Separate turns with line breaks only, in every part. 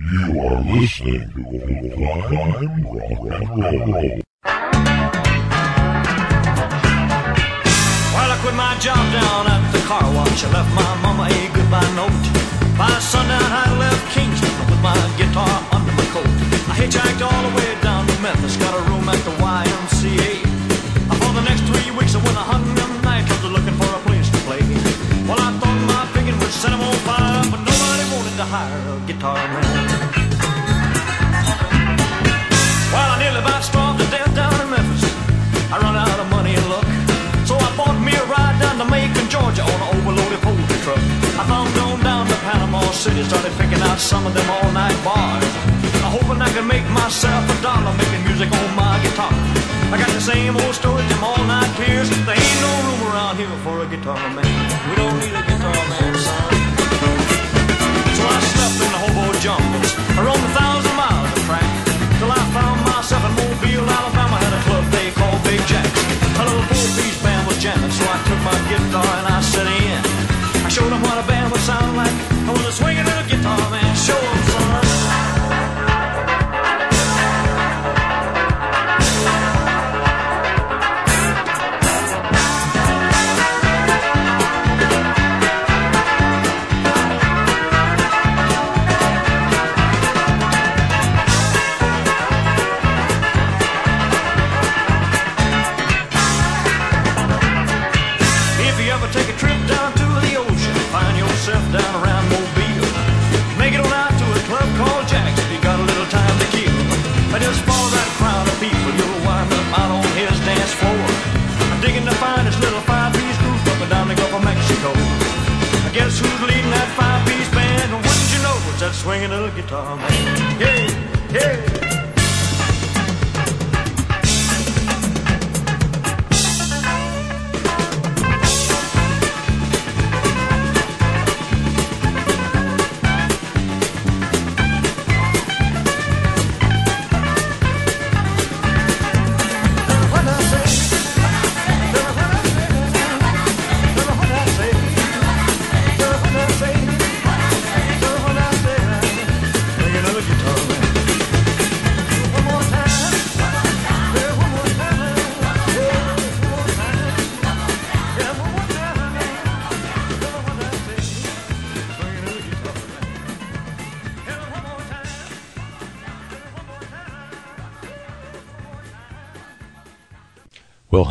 You are listening to Old Time Rock and Roll.
Well, I quit my job down at the car wash. I left my mama a goodbye note. By sundown, I left Kingston with my guitar under my coat. I hitchhiked all the way down to Memphis, got a room at the YMCA. For the next three weeks, I went a hundred nightclubs looking for a place to play. Well, I thought my picking would set 'em on fire, but nobody wanted to hire a guitar man. City, started picking out some of them all night bars. I'm hoping I could make myself a dollar making music on my guitar. I got the same old story, them all night tears. There ain't no room around here for a guitar man. We don't need a guitar man, son. So I slept in the hobo jungles. I roamed a thousand miles of track. Till I found myself in Mobile, Alabama. Had a club they called Big Jack's. A little four-piece band was jamming, so I took my guitar and I set in. I showed them what a band would sound like. I was a swinging little guitar man. Show son. That swinging little guitar man? Hey, hey.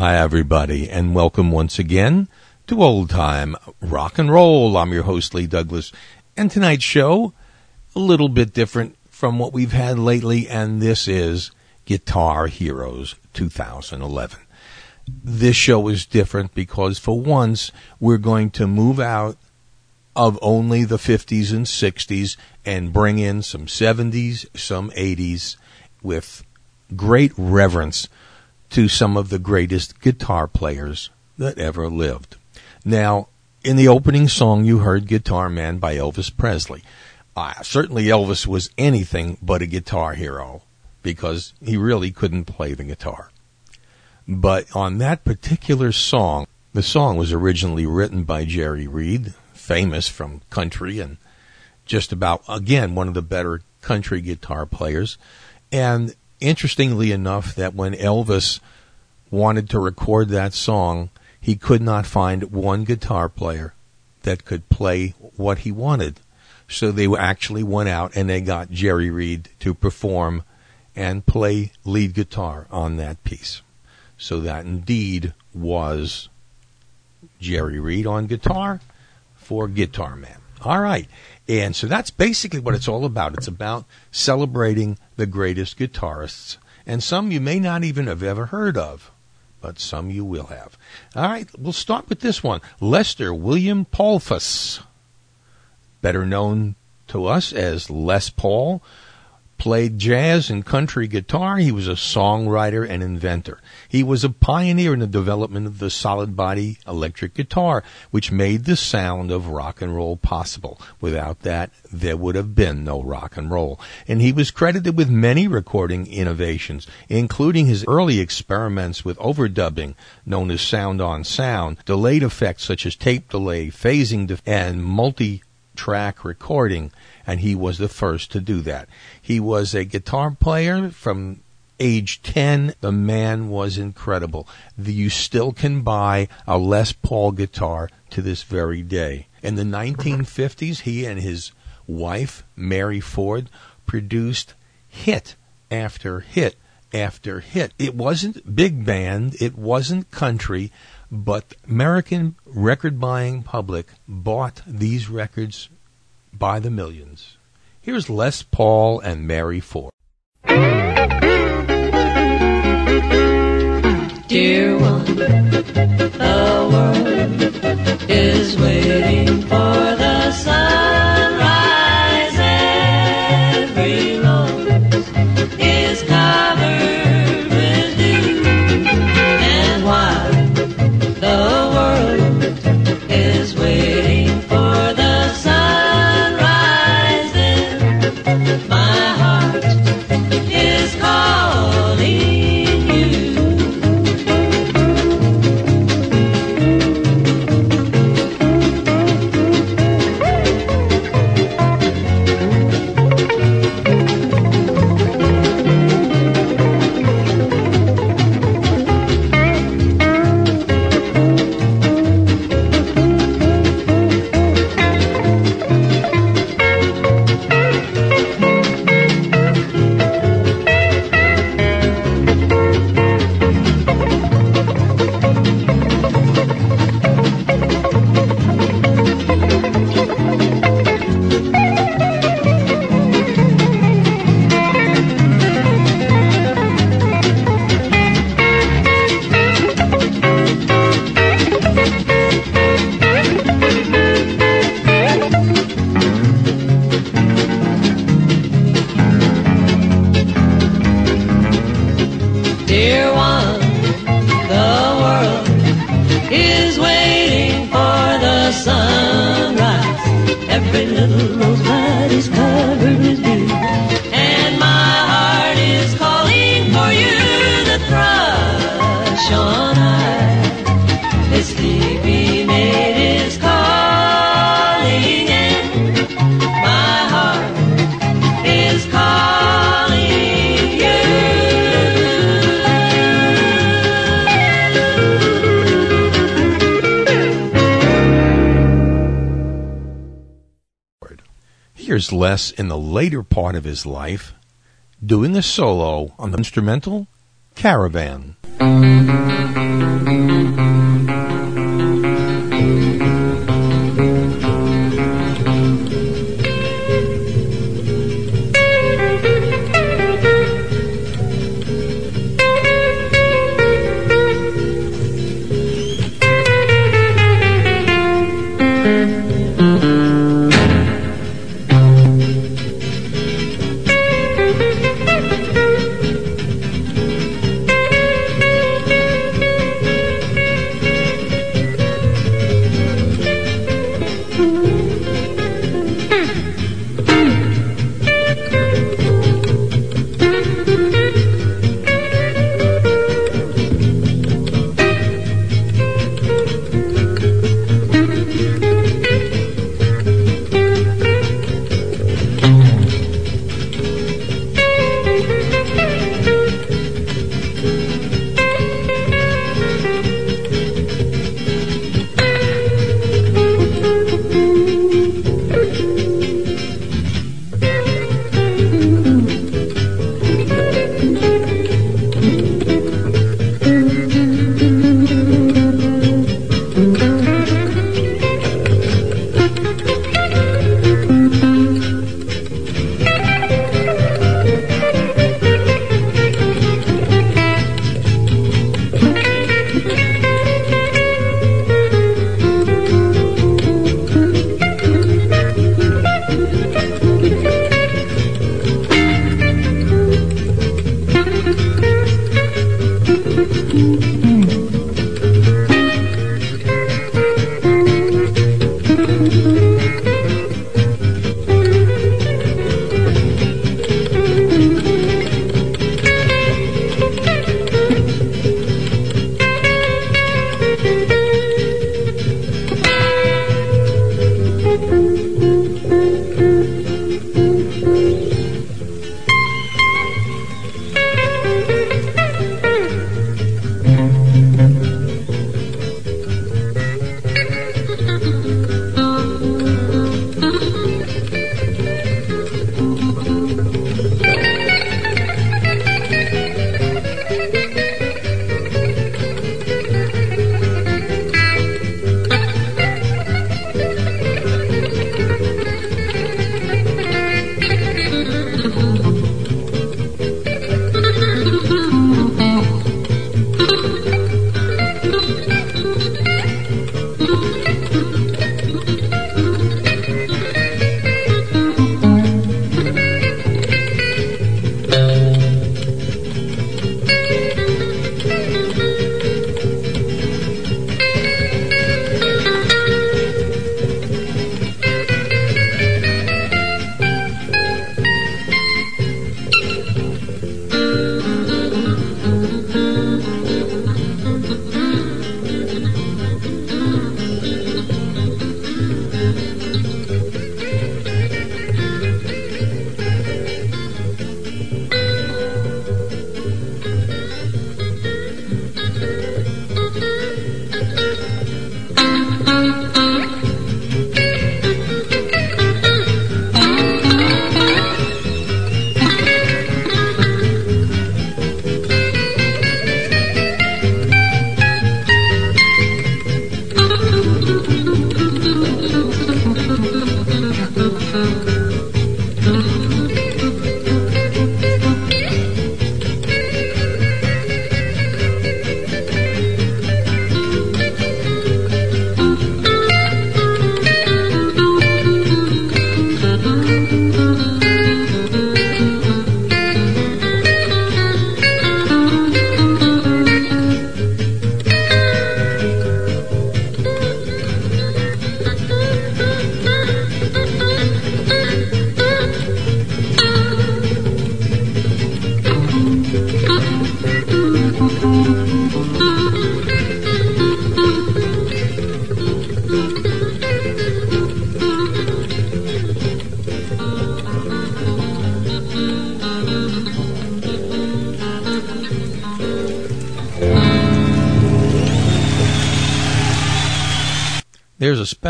Hi everybody, and welcome once again to Old Time Rock and Roll. I'm your host Lee Douglas, and tonight's show a little bit different from what we've had lately, and this is Guitar Heroes 2011. This show is different because for once we're going to move out of only the 50s and 60s and bring in some 70s, some 80s with great reverence to some of the greatest guitar players that ever lived. Now, in the opening song, you heard Guitar Man by Elvis Presley. Uh, certainly, Elvis was anything but a guitar hero because he really couldn't play the guitar. But on that particular song, the song was originally written by Jerry Reed, famous from country and just about, again, one of the better country guitar players. And interestingly enough, that when Elvis wanted to record that song, he could not find one guitar player that could play what he wanted. So they actually went out and they got Jerry Reed to perform and play lead guitar on that piece. So that indeed was Jerry Reed on guitar for Guitar Man. All right. And so that's basically what it's all about. It's about celebrating the greatest guitarists. And some you may not even have ever heard of, but some you will have. All right. We'll start with this one Lester William Polfus, better known to us as Les Paul. Played jazz and country guitar. He was a songwriter and inventor. He was a pioneer in the development of the solid body electric guitar, which made the sound of rock and roll possible. Without that, there would have been no rock and roll. And he was credited with many recording innovations, including his early experiments with overdubbing, known as sound on sound, delayed effects such as tape delay, phasing, def- and multi track recording, and he was the first to do that. He was a guitar player from age 10. The man was incredible. The- You still can buy a Les Paul guitar to this very day. In the 1950s, he and his wife, Mary Ford, produced hit after hit after hit. It wasn't big band, it wasn't country, but American record buying public bought these records by the millions. Here's Les Paul and Mary Ford.
Dear one, the world is waiting for
Here's Les in the later part of his life doing a solo on the instrumental Caravan.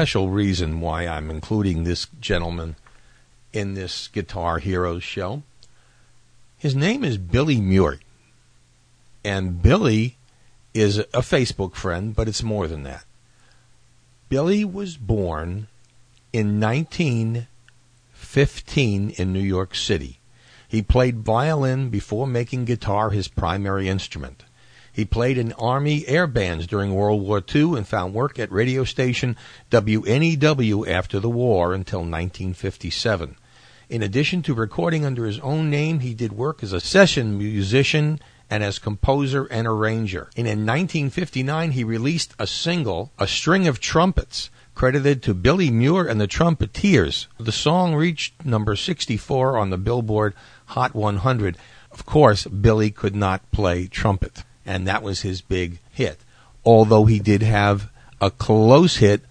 Special reason why I'm including this gentleman in this Guitar Heroes show. His name is Billy Mure. And Billy is a Facebook friend, but it's more than that. Billy was born in 1915 in New York City. He played violin before making guitar his primary instrument. He played in Army air bands during World War II and found work at radio station WNEW after the war until 1957. In addition to recording under his own name, he did work as a session musician and as composer and arranger. And in 1959, he released a single, A String of Trumpets, credited to Billy Mure and the Trumpeteers. The song reached number 64 on the Billboard Hot 100. Of course, Billy could not play trumpet and that was his big hit. Although he did have a close hit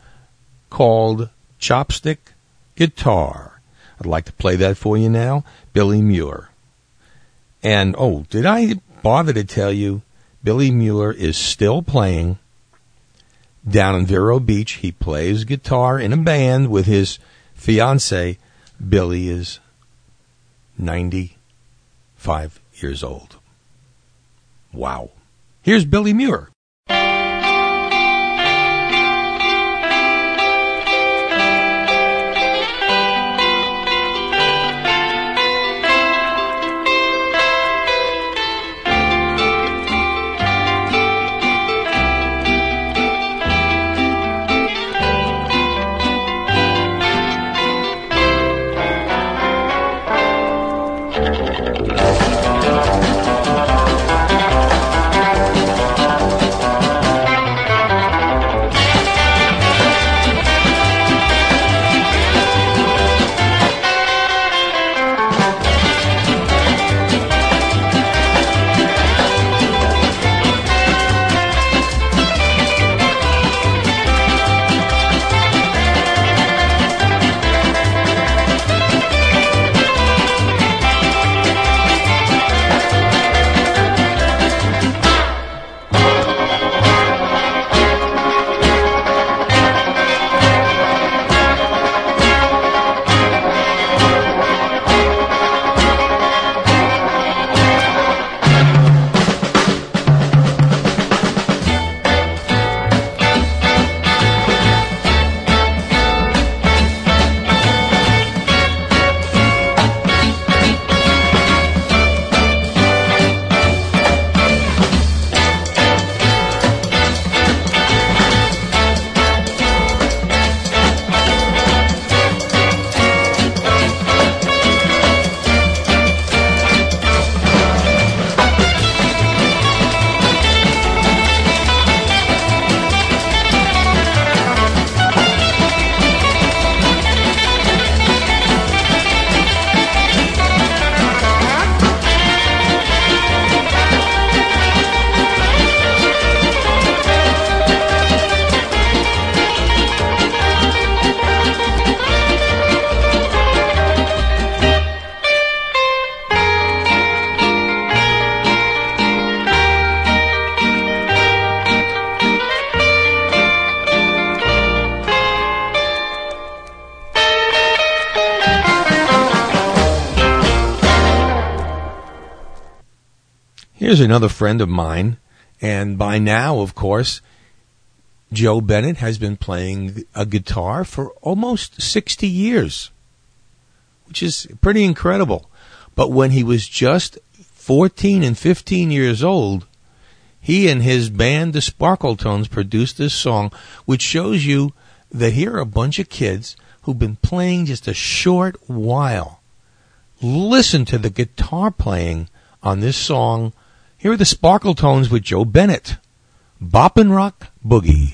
called Chopstick Guitar. I'd like to play that for you now. Billy Mure. And oh, did I bother to tell you Billy Mure is still playing down in Vero Beach. He plays guitar in a band with his fiance. Billy is 95 years old. Wow. Here's Billy Mure. Here's another friend of mine, and by now, of course, Joe Bennett has been playing a guitar for almost 60 years, which is pretty incredible. But when he was just 14 and 15 years old, he and his band, the Sparkletones, produced this song, which shows you that here are a bunch of kids who've been playing just a short while. Listen to the guitar playing on this song. Here are the Sparkletones with Joe Bennett. Boppin' Rock Boogie.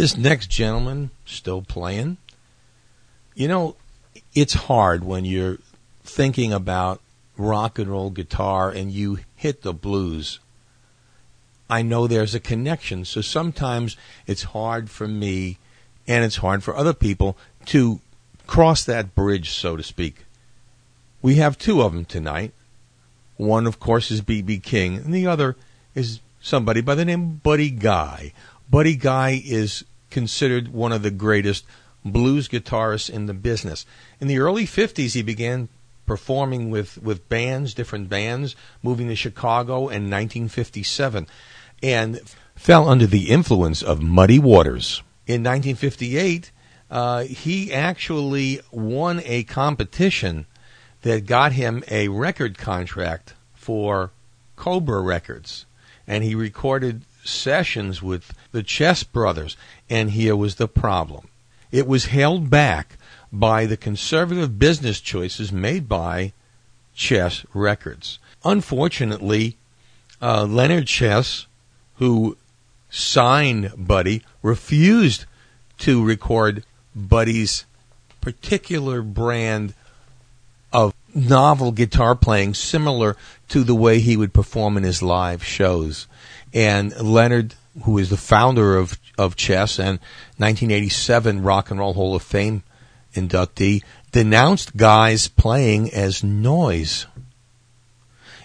This next gentleman still playing. You know, it's hard when you're thinking about rock and roll guitar and you hit the blues. I know there's a connection, so sometimes it's hard for me and it's hard for other people to cross that bridge, so to speak. We have two of them tonight. One, of course, is B.B. King, and the other is somebody by the name of Buddy Guy. Buddy Guy is considered one of the greatest blues guitarists in the business. In the early 50s, he began performing with, with bands, different bands, moving to Chicago in 1957, and fell under the influence of Muddy Waters. In 1958, uh, he actually won a competition that got him a record contract for Cobra Records. And he recorded sessions with the Chess Brothers. And here was the problem it was held back by the conservative business choices made by Chess Records. Unfortunately, uh, Leonard Chess, who signed Buddy, refused to record Buddy's particular brand of novel guitar playing, similar to the way he would perform in his live shows. And Leonard, who is the founder of, of Chess and 1987 Rock and Roll Hall of Fame inductee, denounced Guy's playing as noise.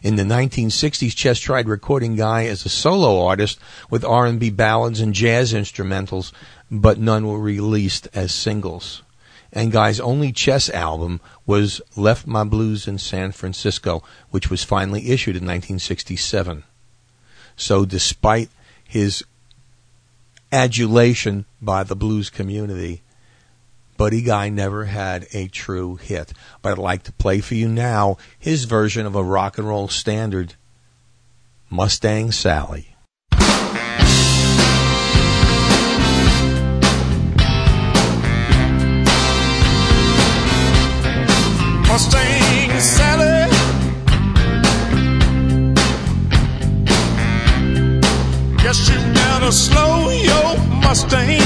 In the 1960s, Chess tried recording Guy as a solo artist with R&B ballads and jazz instrumentals, but none were released as singles. And Guy's only Chess album was Left My Blues in San Francisco, which was finally issued in 1967. So despite his adulation by the blues community, Buddy Guy never had a true hit. But I'd like to play for you now his version of a rock and roll standard, Mustang Sally.
Mustang Stain.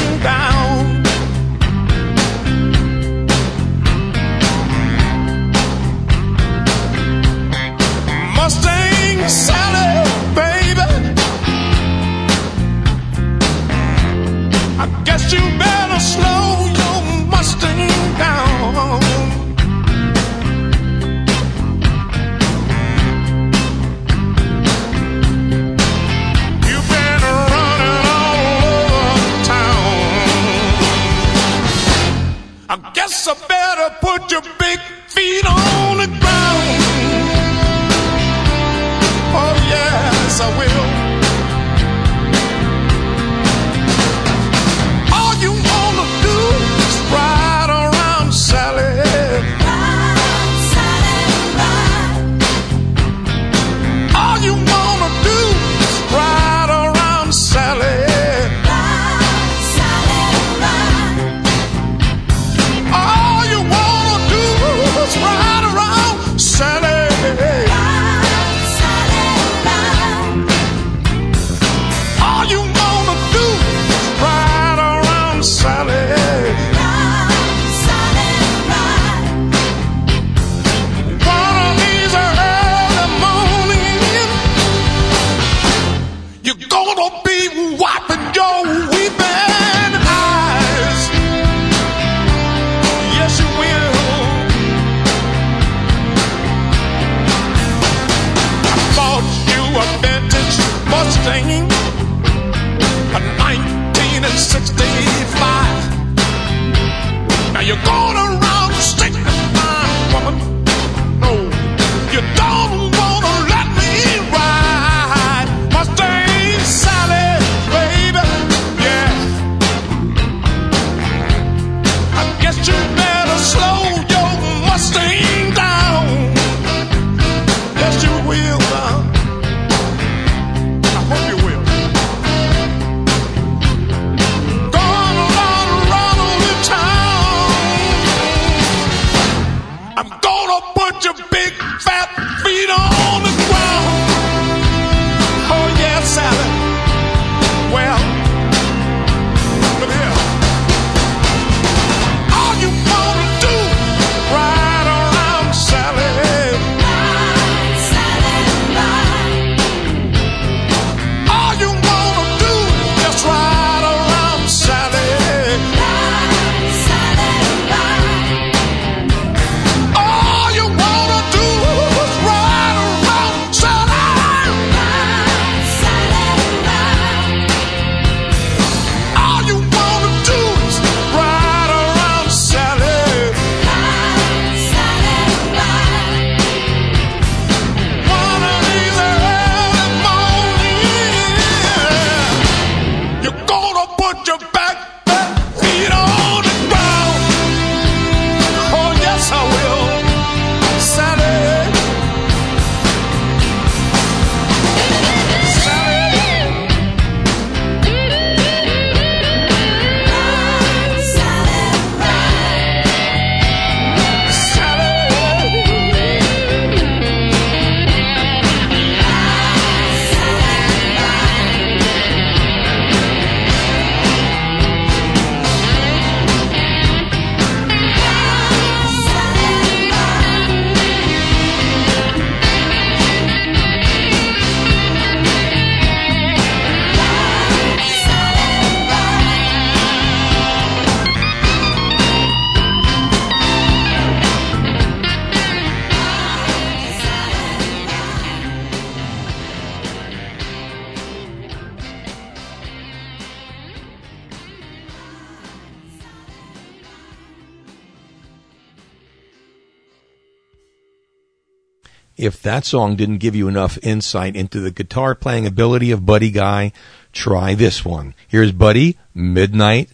if that song didn't give you enough insight into the guitar playing ability of Buddy Guy, try this one. Here's Buddy, Midnight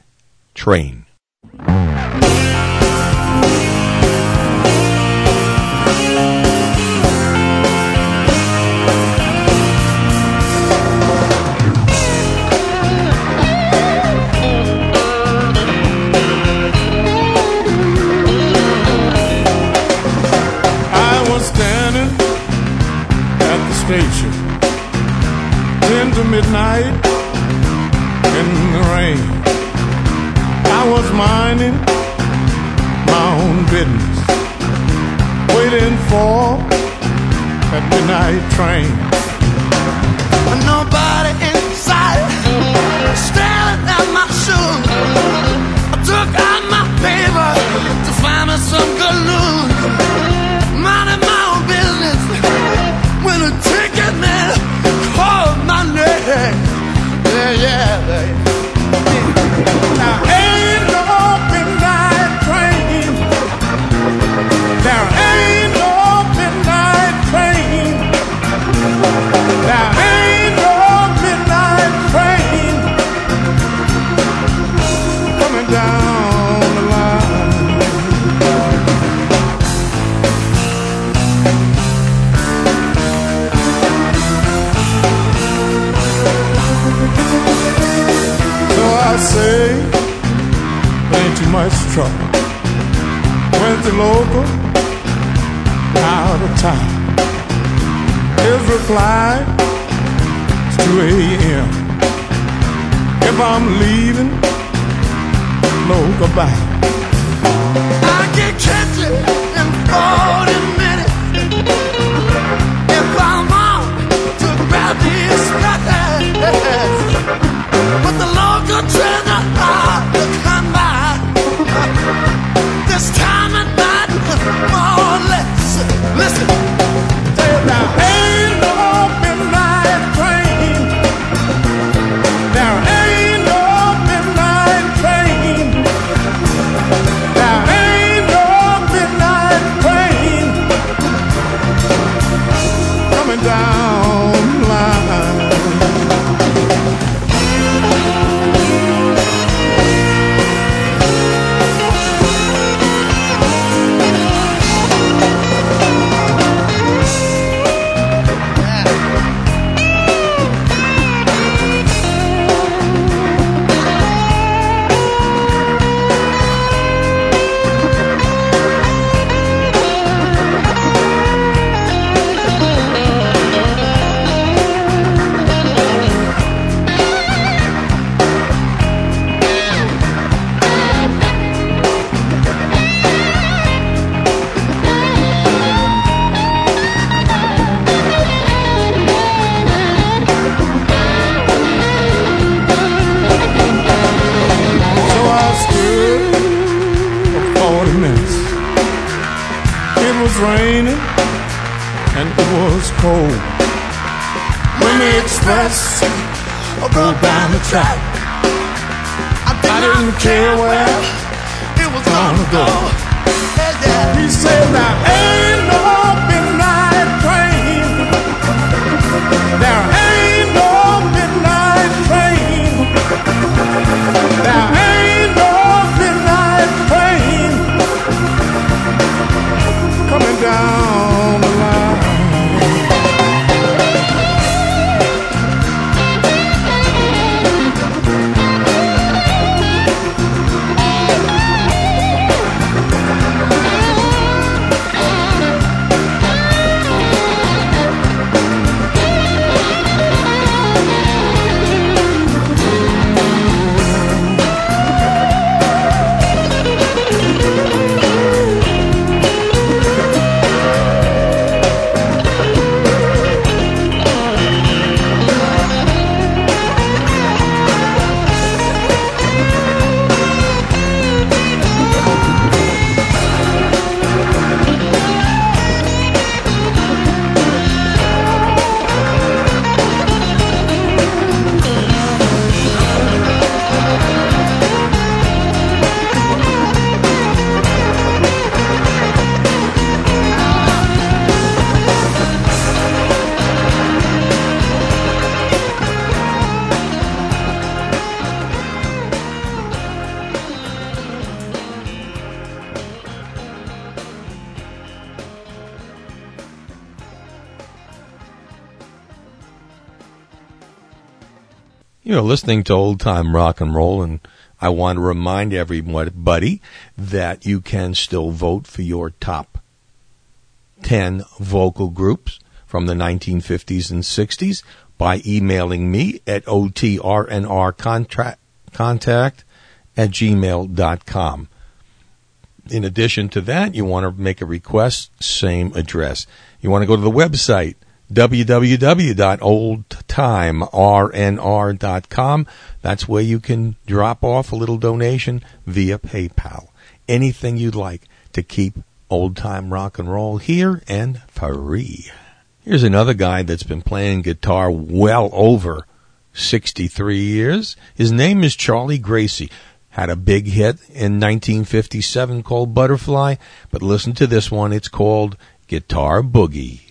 Train.
midnight in the rain. I was minding my own business, waiting for that midnight train. Nobody in sight, staring at my shoes. I took out my paper to find me some good news. Say, ain't too much trouble. Went to local, out of town. His reply is 2 a.m. If I'm leaving, local bound. I in 40 minutes. If I'm to grab. But the Listen,
You're listening to old time rock and roll, and I want to remind everybody that you can still vote for your top 10 vocal groups from the 1950s and 60s by emailing me at otrnrcontact contact at gmail.com. In addition to that, you want to make a request, same address. You want to go to the website, www.oldtimernr.com. That's where you can drop off a little donation via PayPal. Anything you'd like to keep old time rock and roll here and free. Here's another guy that's been playing guitar well over 63 years. His name is Charlie Gracie. Had a big hit in 1957 called Butterfly, but listen to this one. It's called Guitar Boogie.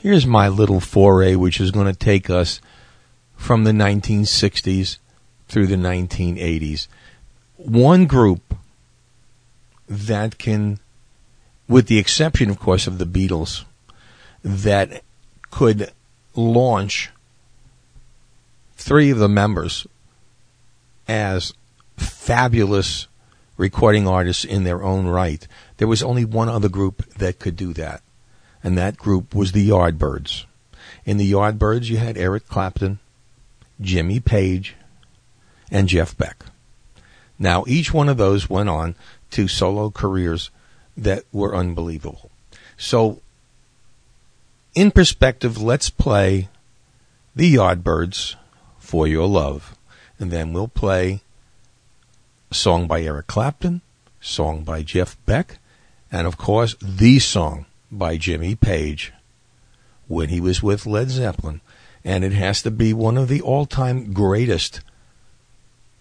Here's my little foray, which is going to take us from the 1960s through the 1980s. One group that can, with the exception, of course, of the Beatles, that could launch three of the members as fabulous recording artists in their own right. There was only one other group that could do that and that group was the Yardbirds. In the Yardbirds, you had Eric Clapton, Jimmy Page, and Jeff Beck. Now, each one of those went on to solo careers that were unbelievable. So, in perspective, let's play the Yardbirds for Your Love. And then we'll play a song by Eric Clapton, song by Jeff Beck, and of course, the song by Jimmy Page when he was with Led Zeppelin. And it has to be one of the all time greatest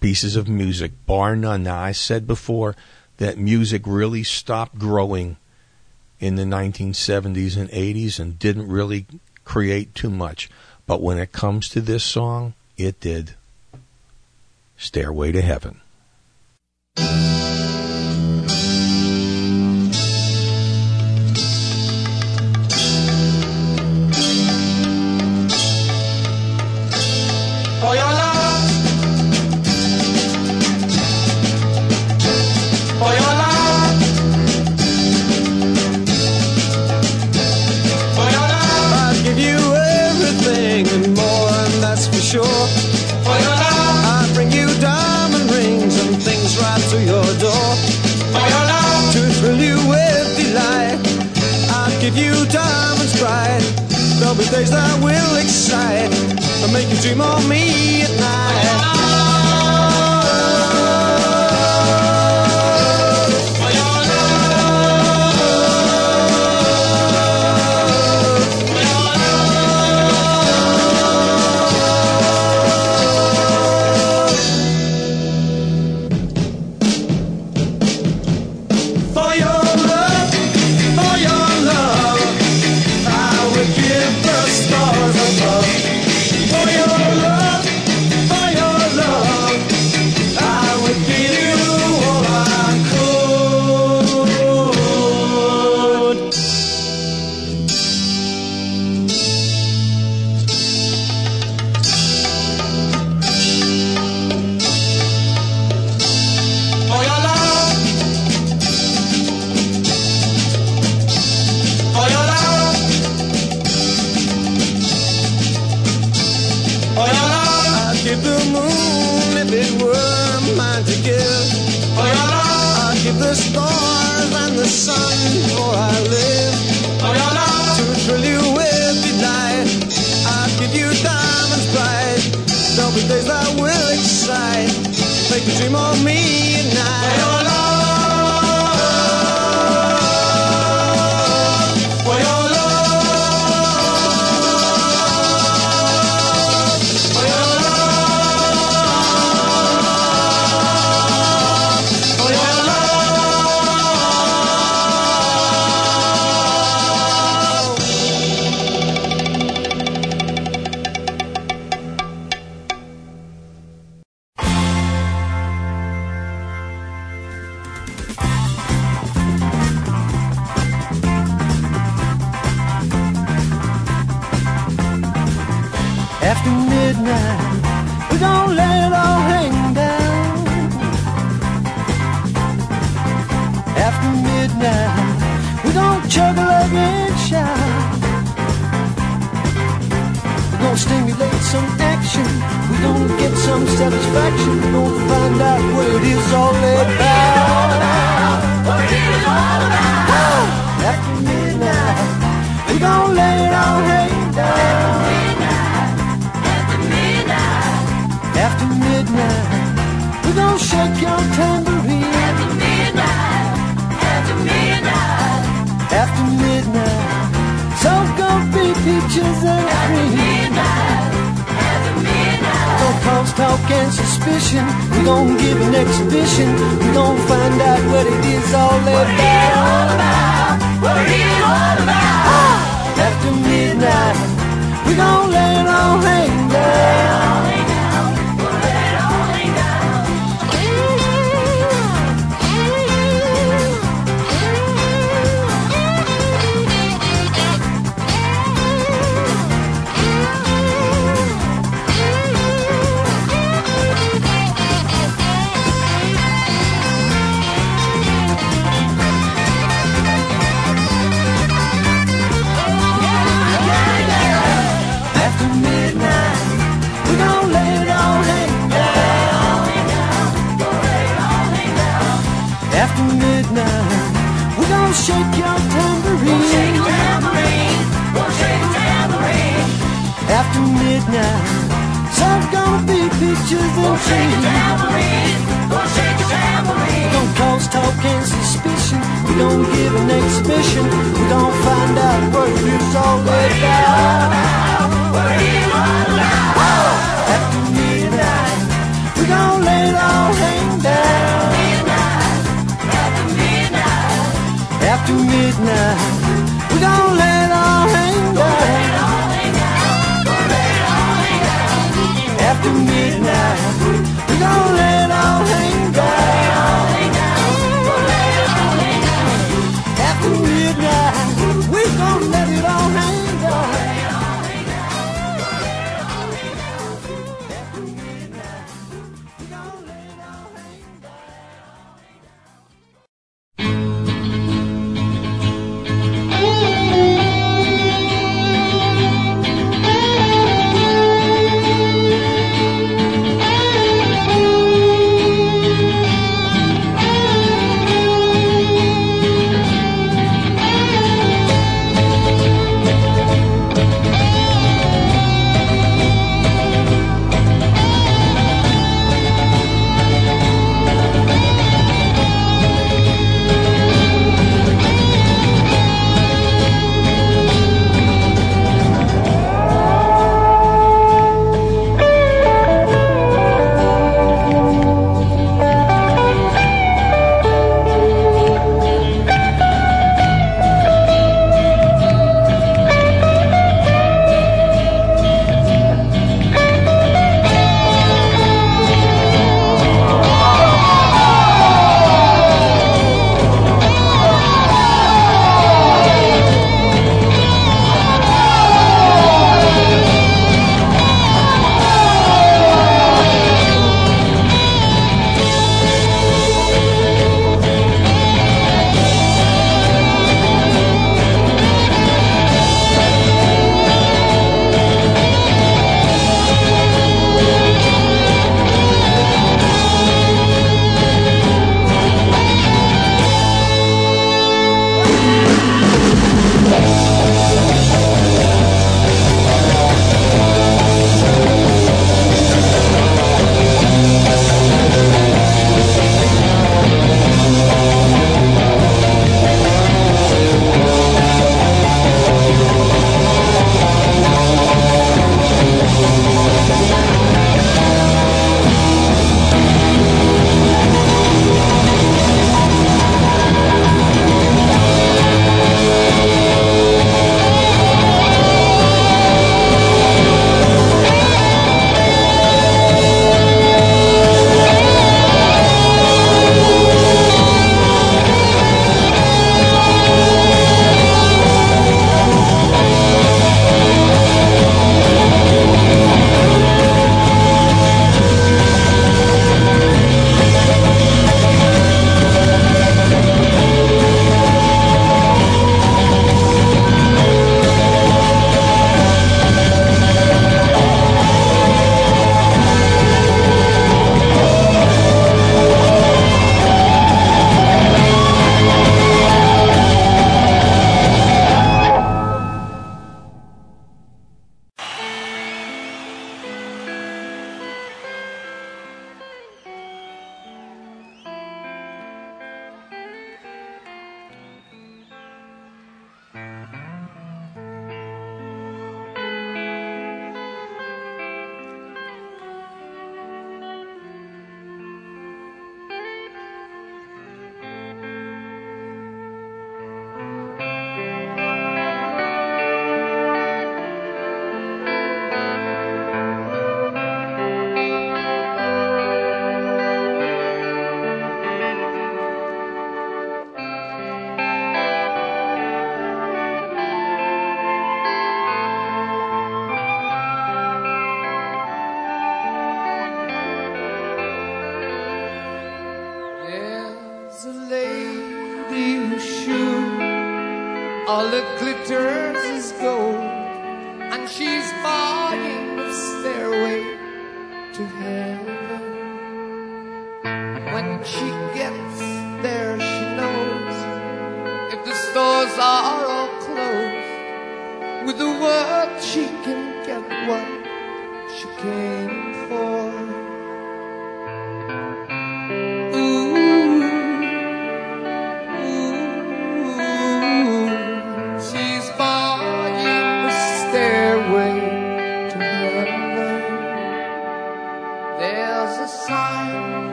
pieces of music, bar none. Now, I said before that music really stopped growing in the 1970s and 80s and didn't really create too much. But when it comes to this song, it did. Stairway to Heaven.
store. shake a to
Abilene. Shake it to We don't cause talk and suspicion. We don't give an exhibition. We don't find out what it is all what about. What it is all about. Oh, after midnight, we gon' lay it all hang down. Midnight, after midnight, after midnight, we gon' lay. after midnight. Let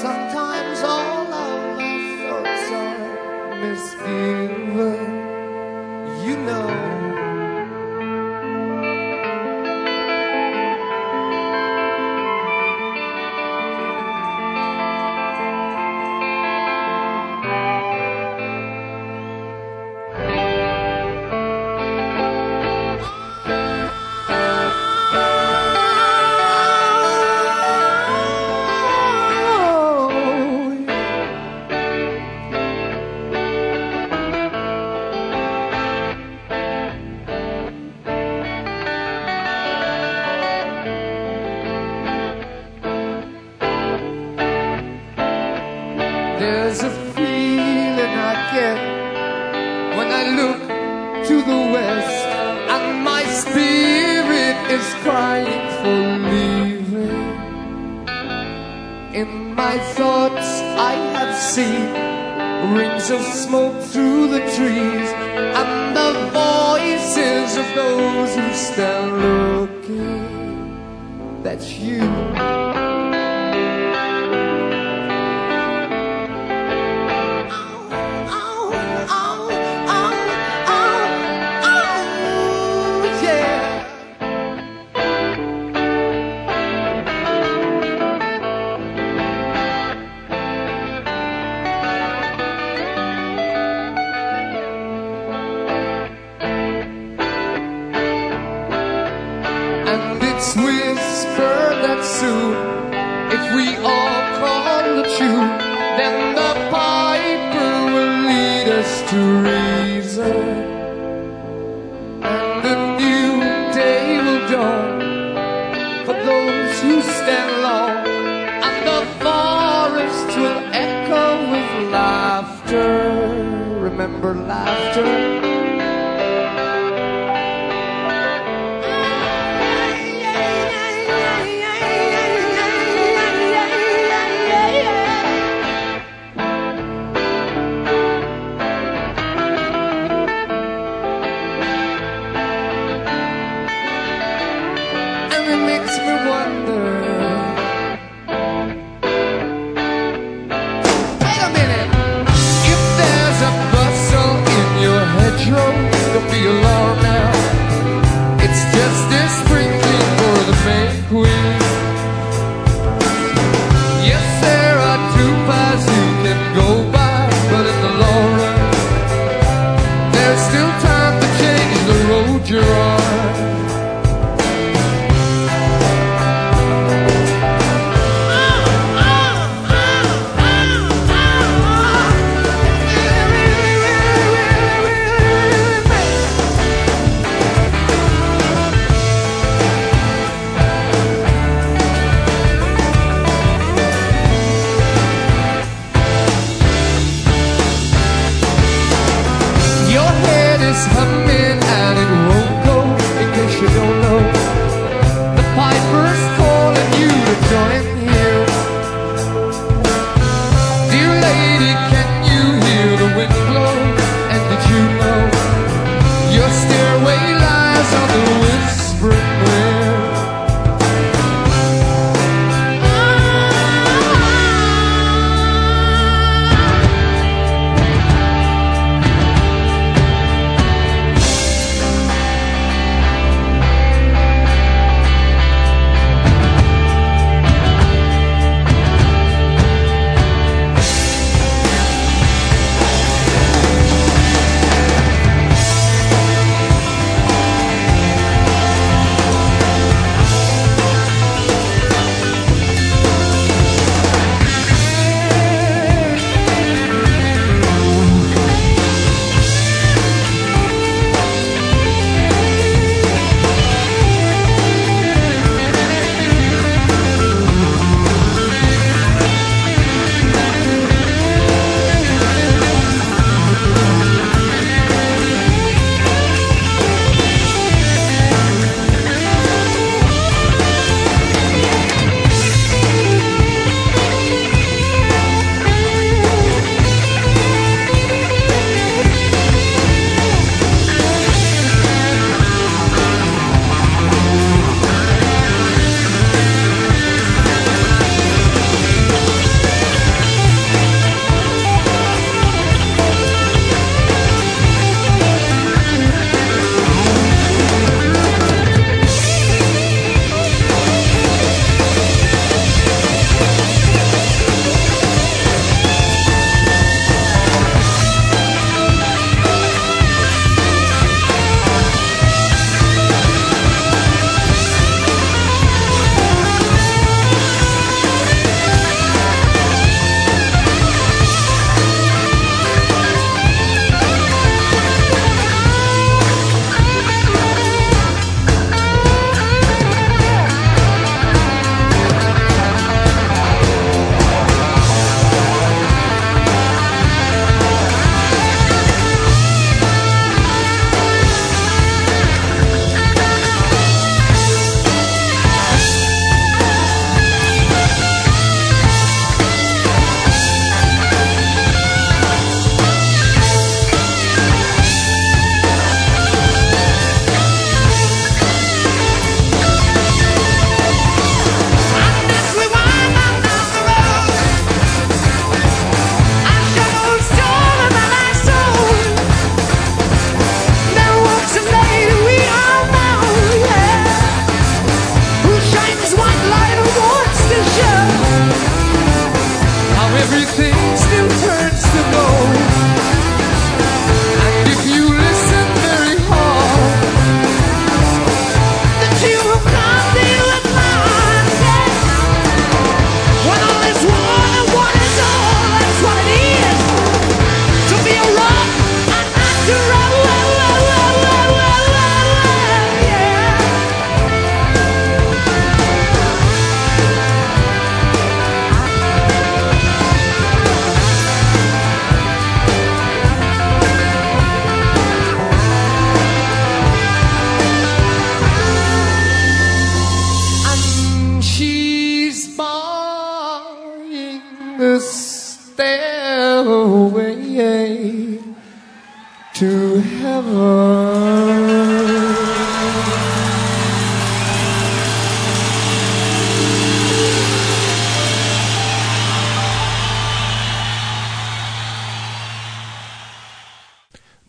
Sometimes all of our thoughts are misgiven. You know.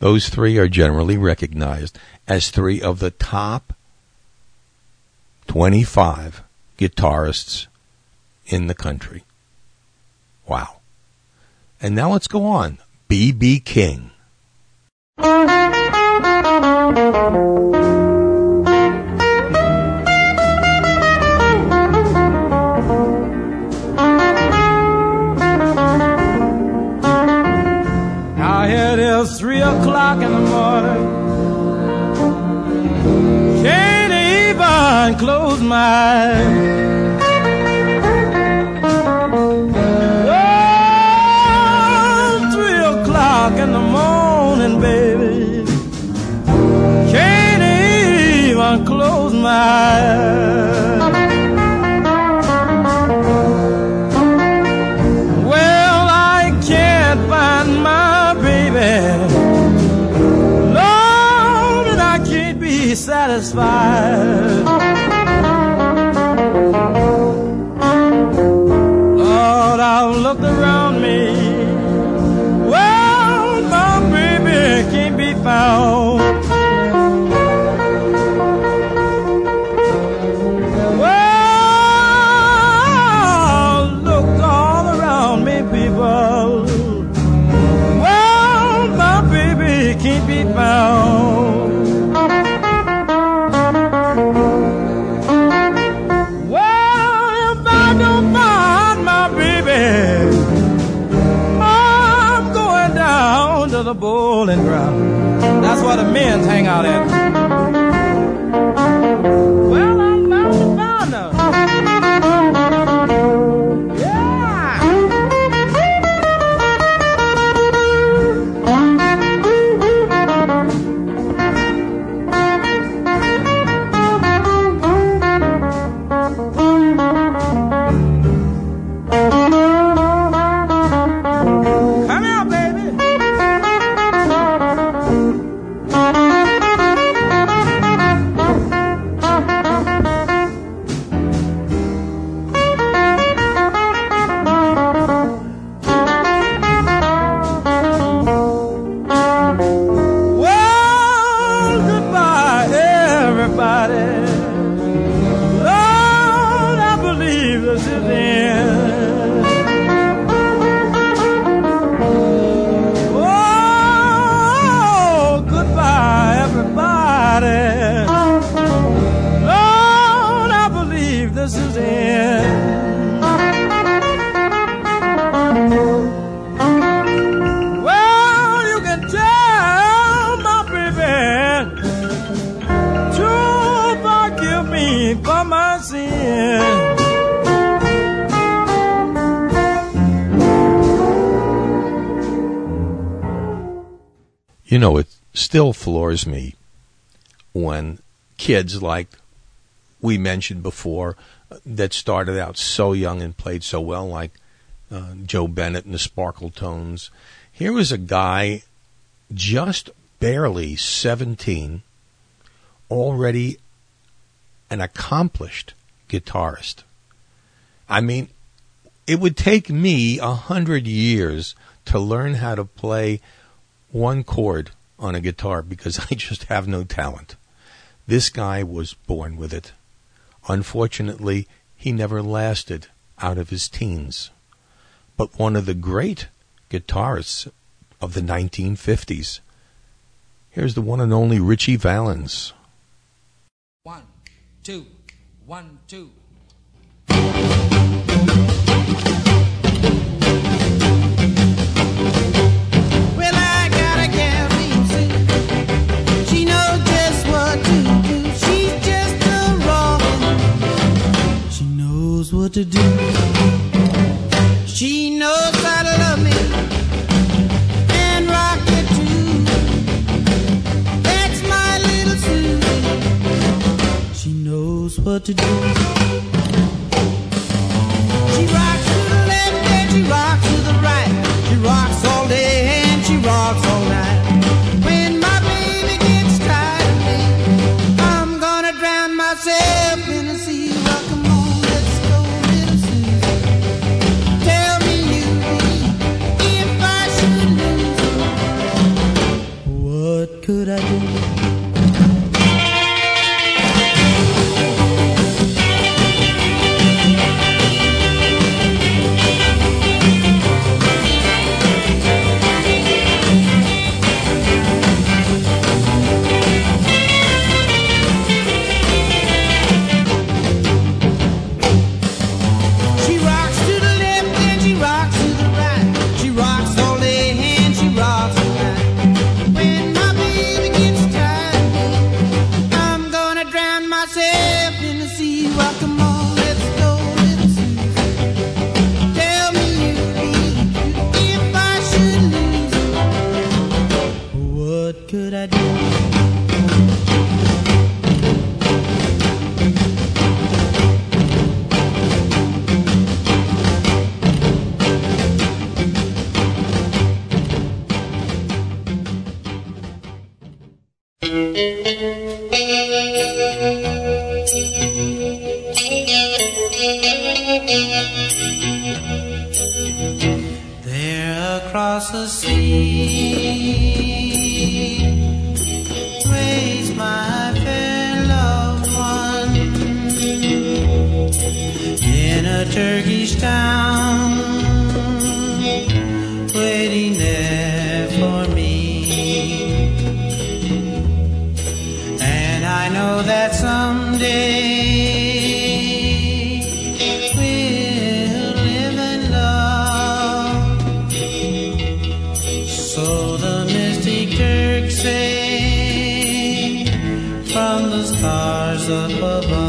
Those
three are generally recognized as three of the top 25 guitarists in the country. Wow. And now let's go on. B.B. King.
Close my eyes. Be satisfied.
Still floors me when kids like we mentioned before uh, that started out so young and played so well, like uh, Joe Bennett and the Sparkletones. Here was a guy just barely 17, already an accomplished guitarist. I mean, it would take me a hundred years to learn how to play one chord on a guitar because I just have no talent. This guy was born with it. Unfortunately, he never lasted out of his teens. But one of the great guitarists of the 1950s. Here's the one and only Ritchie Valens.
One, two, one, two.
What to do.
Across up above.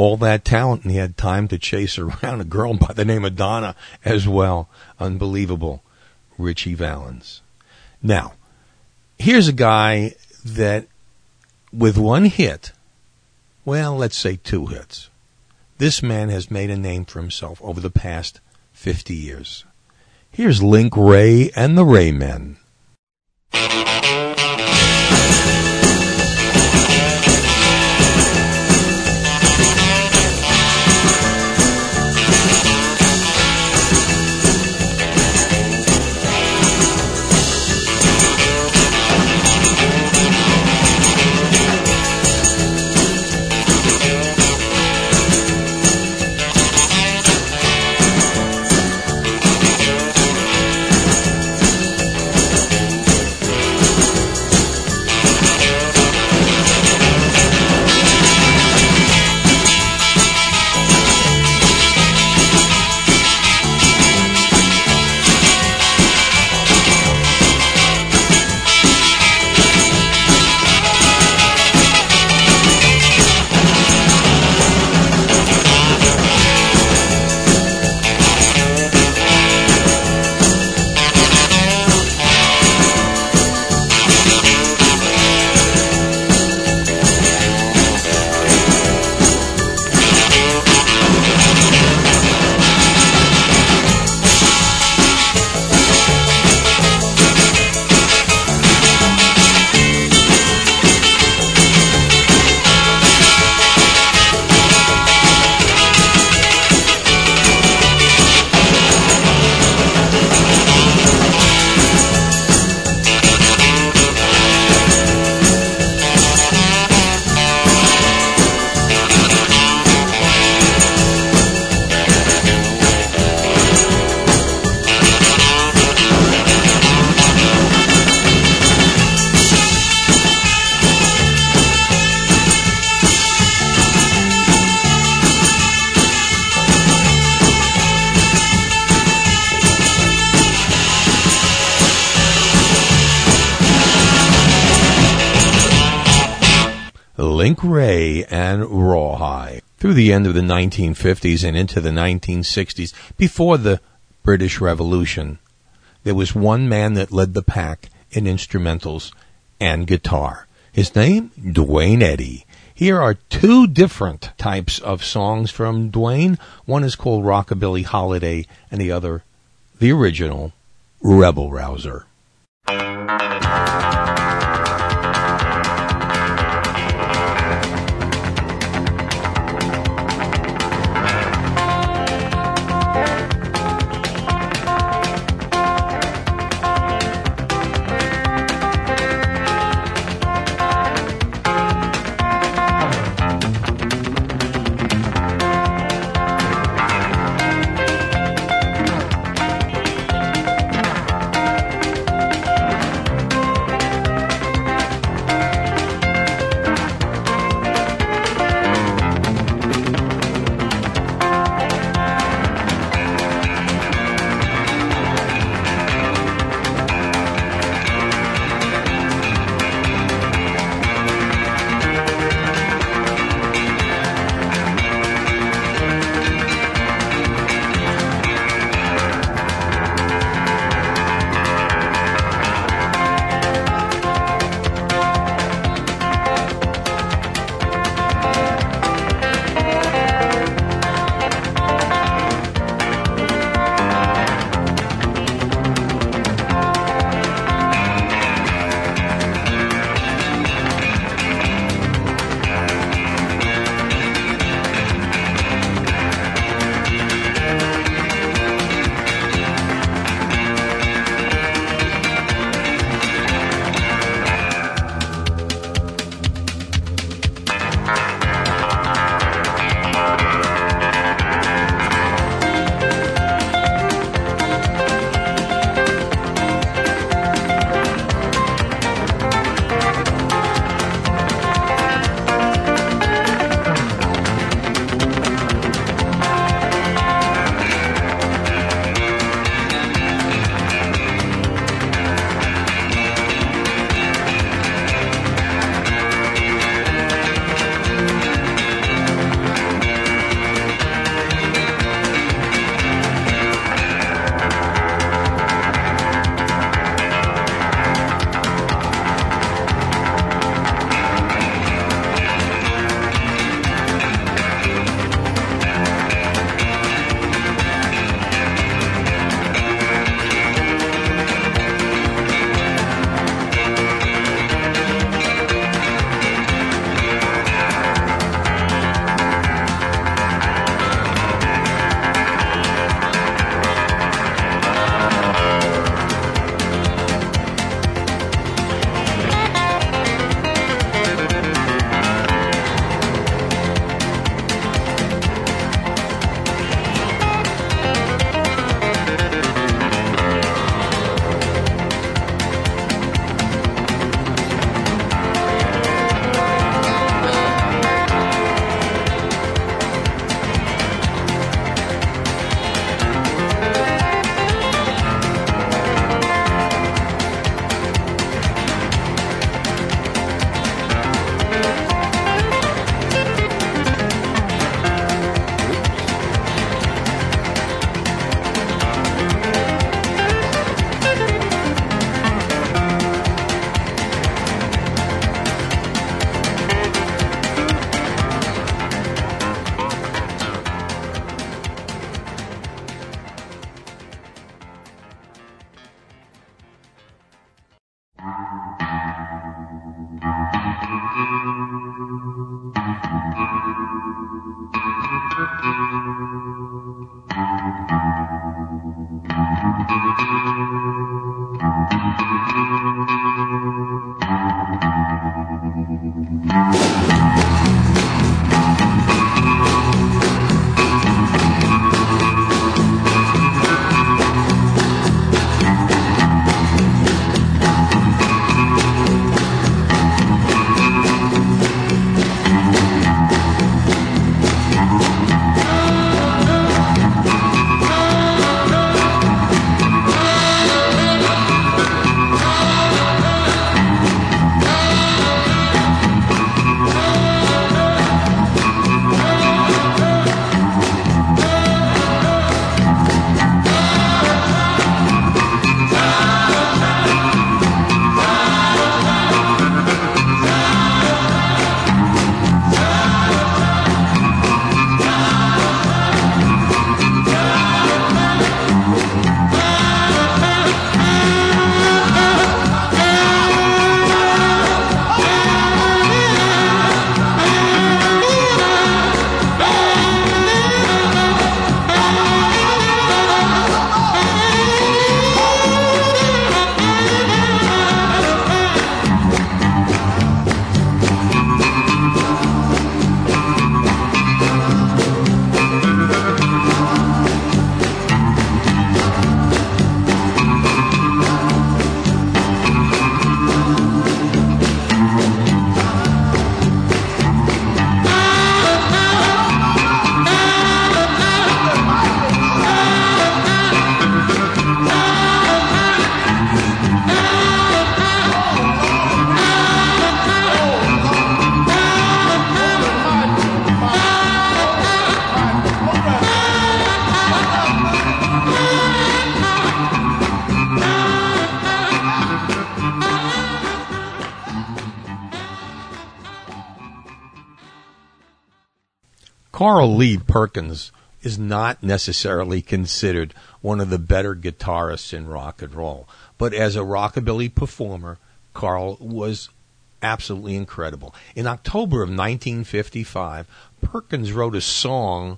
All that talent and he had time to chase around a girl by the name of Donna as well. Unbelievable. Ritchie Valens. Now, here's a guy that with one hit, well, let's say two hits, this man has made a name for himself over the past 50 years. Here's Link Wray and the Wraymen. End of the 1950s and into the 1960s, before the British Revolution, there was one man that led the pack in instrumentals and guitar. His name, Duane Eddy. Here are two different types of songs from Dwayne. One is called Rockabilly Holiday, and the other, the original, Rebel Rouser. Carl Lee Perkins is not necessarily considered one of the better guitarists in rock and roll, but as a rockabilly performer, Carl was absolutely incredible. In October of 1955, Perkins wrote a song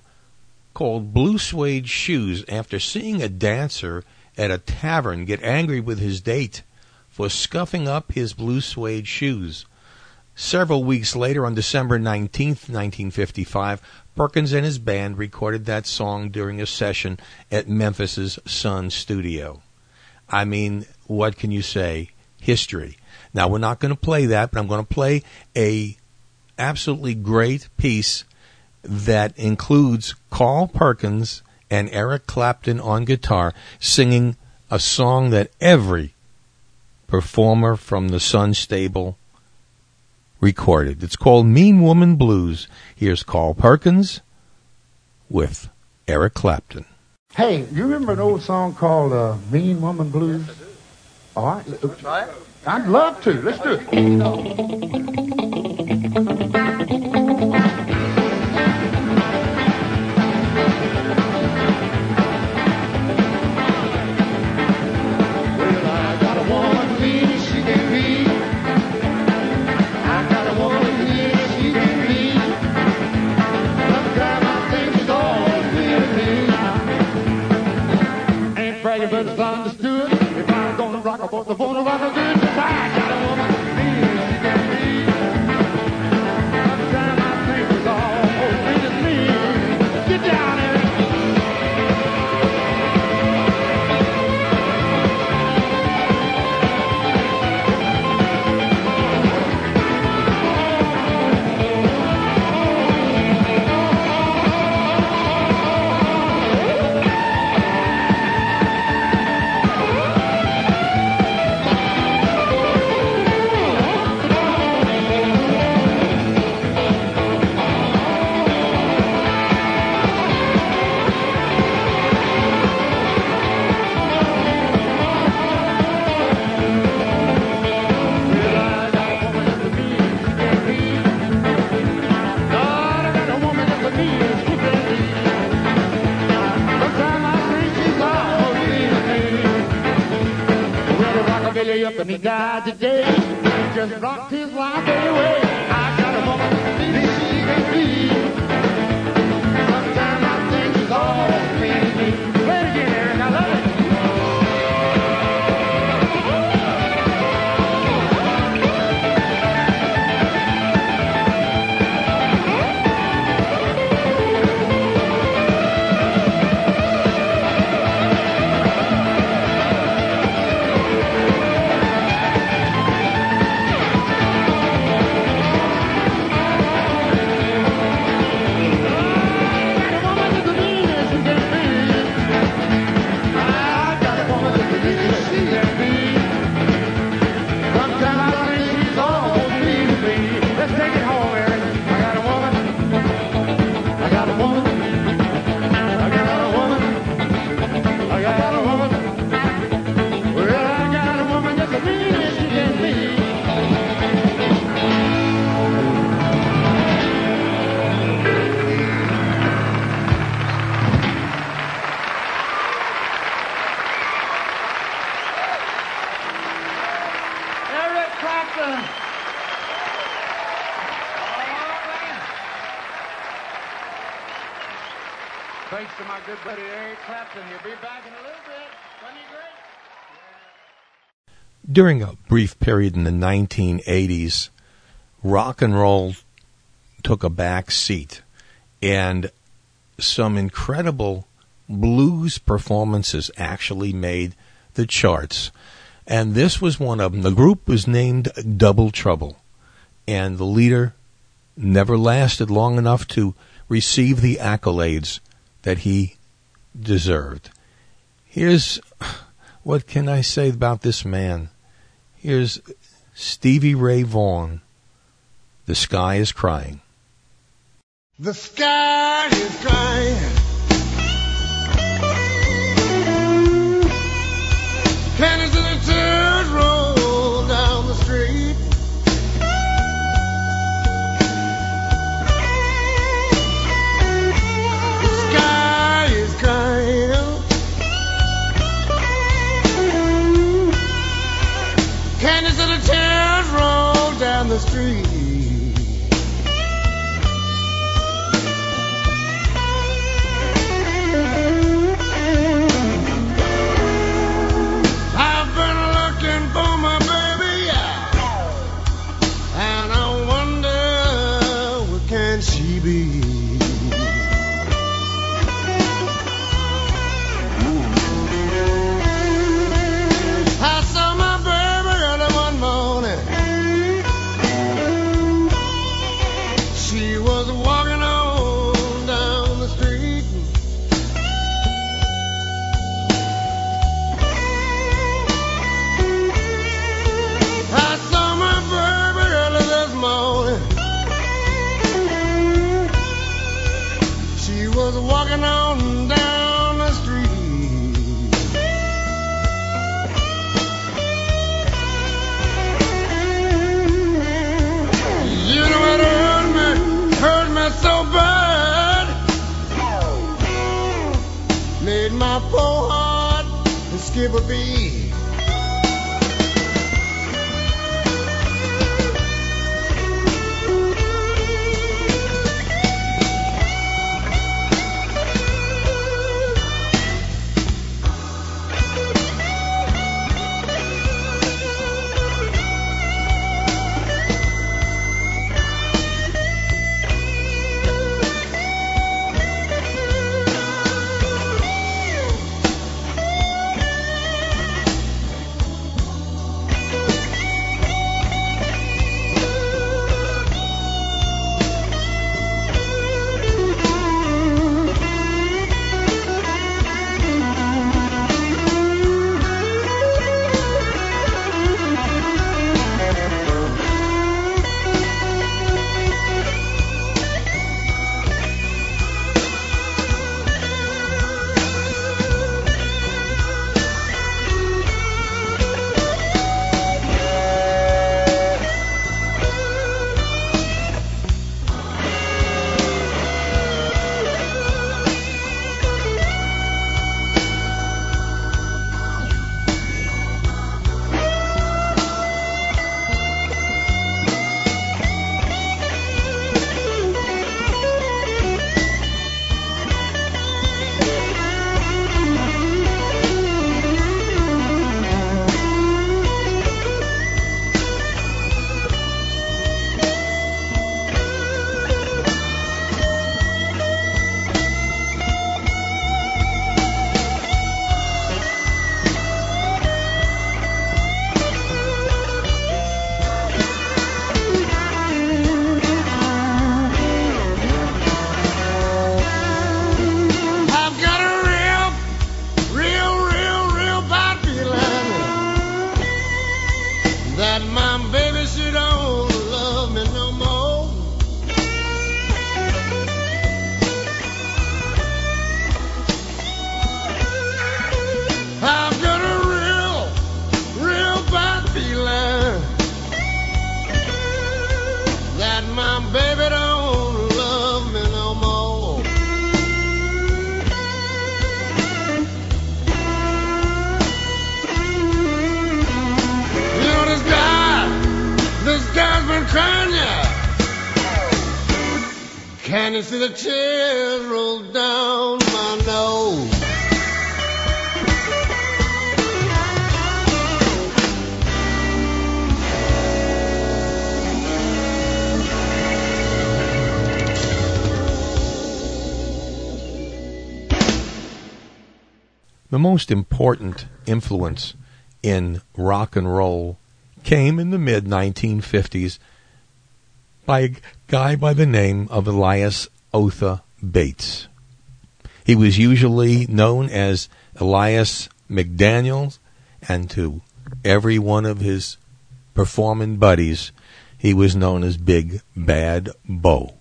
called Blue Suede Shoes after seeing a dancer at a tavern get angry with his date for scuffing up his blue suede shoes. Several weeks later, on December 19, 1955, Perkins and his band recorded that song during a session at Memphis's Sun Studio. I mean, what can you say? History. Now, we're not going to play that, but I'm going to play a absolutely great piece that includes Carl Perkins and Eric Clapton on guitar singing a song that every performer from the Sun stable recorded. It's called Mean Woman Blues. Here's Carl Perkins with Eric Clapton.
Hey, you remember an old song called uh, Mean Woman Blues? All right. Let's try it. I'd love to. Let's do it.
Up and he today. Just rocked
During a brief period in the 1980s, rock and roll took a back seat, and some incredible blues performances actually made the charts. And this was one of them. The group was named Double Trouble, and the leader never lasted long enough to receive the accolades that he deserved. Here's what can I say about this man? Here's Stevie Ray Vaughan. The sky is crying.
The sky is crying. Street.
Most important influence in rock and roll came in the mid 1950s by a guy by the name of Elias Otha Bates. He was usually known as Elias McDaniels, and to every one of his performing buddies, he was known as Big Bad Bo.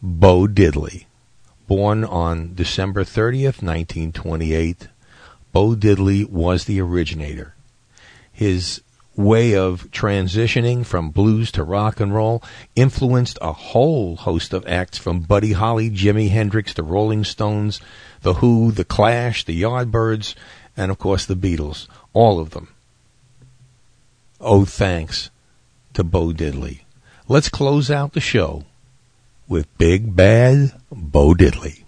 Bo Diddley. Born on December 30th, 1928, Bo Diddley was the originator. His way of transitioning from blues to rock and roll influenced a whole host of acts from Buddy Holly, Jimi Hendrix, the Rolling Stones, the Who, the Clash, the Yardbirds, and of course the Beatles. All of them. Oh, thanks to Bo Diddley. let's close out the show with Big Bad Bo Diddley.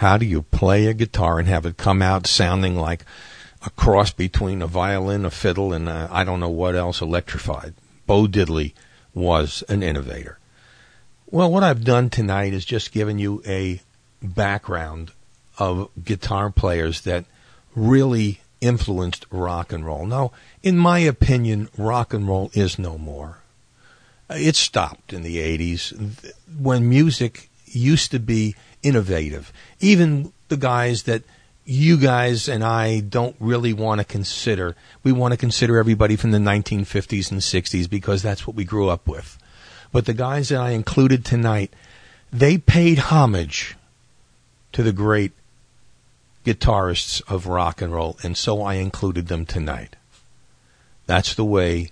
How do you play a guitar and have it come out sounding like a cross between a violin, a fiddle, and I don't know what else electrified? Bo Diddley was an innovator. Well, what I've done tonight is just given you a background of guitar players that really influenced rock and roll. Now, in my opinion, rock and roll is no more. It stopped in the 80s when music used to be innovative. Even the guys that you guys and I don't really want to consider. We want to consider everybody from the 1950s and 60s because that's what we grew up with. But the guys that I included tonight, they paid homage to the great guitarists of rock and roll, and so I included them tonight. That's the way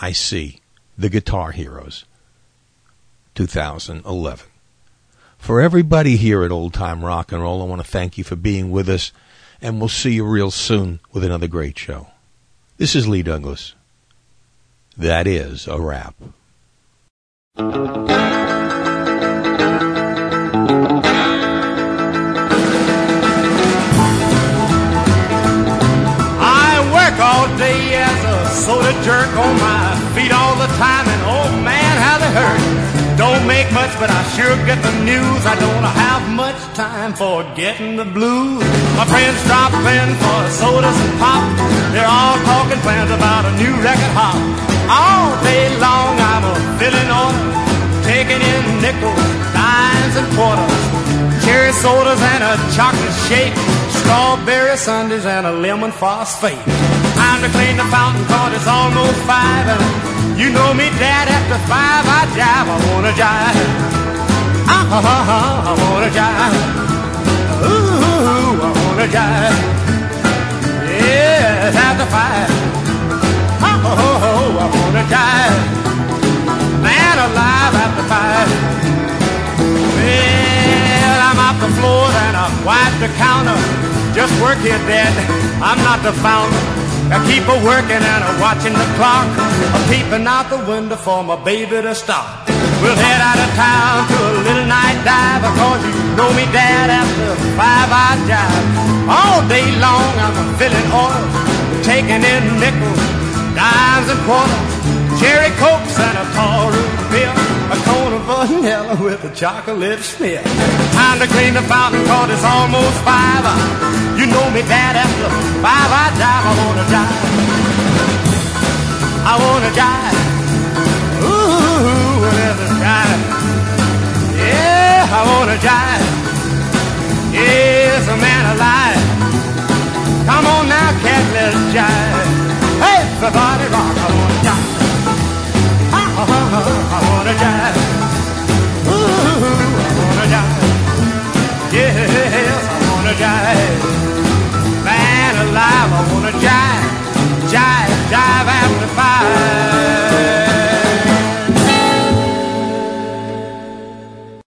I see the Guitar Heroes 2011. For everybody here at Old Time Rock and Roll, I want to thank you for being with us, and we'll see you real soon with another great show. This is Lee Douglas. That is a wrap.
I work all day as a soda jerk on my feet all the time, and oh man, how they hurt. Don't make much, but I sure get the news. I don't have much time for getting the blues. My friends drop in for the sodas and pop. They're all talking plans about a new record hop. All day long I'm a filling order, taking in nickels, dimes, and quarters. Cherry sodas and a chocolate shake, strawberry sundaes and a lemon phosphate. Time to clean the fountain cause it's almost five and you know me dad after five I jive, I wanna jive. Ah, ah, ah, ah, I wanna jive. Ooh, I wanna jive. Yes, after five. Oh, oh, oh, I wanna jive. Man alive after five. Well, I'm off the floor and I wipe the counter. Just work here, Dad. I'm not the founder. I keep a working and a watching the clock. A peeping out the window for my baby to stop. We'll head out of town to a little night dive because you know me, Dad. After five I jive. All day long I'm filling oil, taking in nickels, dimes and quarters, cherry cokes and a tall root beer, a cone of vanilla with a chocolate smear. Time to clean the fountain cause it's almost five. You know me, Dad. After five I jive. I wanna jive. I wanna jive. Ooh, a jive. Yeah, I wanna jive. Yes, a man alive. Come on now, cat, let's jive. Hey, everybody rock, I wanna jive. Ooh, I wanna I wanna. Man alive, I wanna jive. Jive, jive after five.